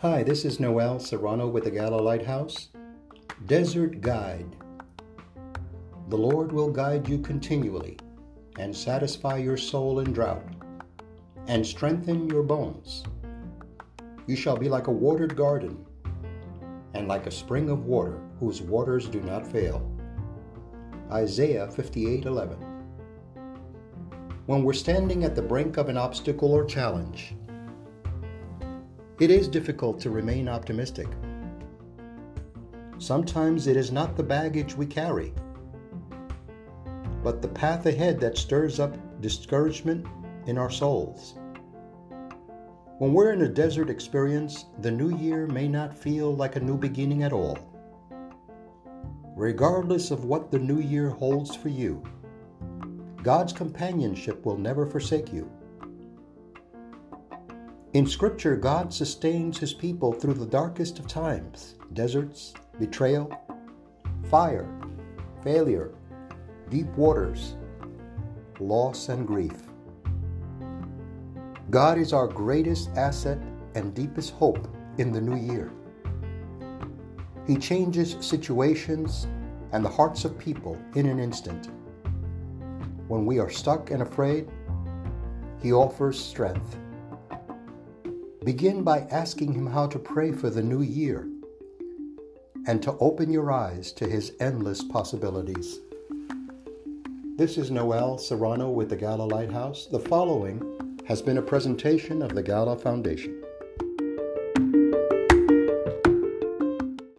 Hi, this is Noel Serrano with the Gala Lighthouse. Desert Guide. The Lord will guide you continually and satisfy your soul in drought and strengthen your bones. You shall be like a watered garden and like a spring of water whose waters do not fail. Isaiah 58:11. When we're standing at the brink of an obstacle or challenge, it is difficult to remain optimistic. Sometimes it is not the baggage we carry, but the path ahead that stirs up discouragement in our souls. When we're in a desert experience, the new year may not feel like a new beginning at all. Regardless of what the new year holds for you, God's companionship will never forsake you. In Scripture, God sustains His people through the darkest of times deserts, betrayal, fire, failure, deep waters, loss, and grief. God is our greatest asset and deepest hope in the new year. He changes situations and the hearts of people in an instant. When we are stuck and afraid, He offers strength. Begin by asking Him how to pray for the new year and to open your eyes to His endless possibilities. This is Noel Serrano with the Gala Lighthouse. The following has been a presentation of the Gala Foundation.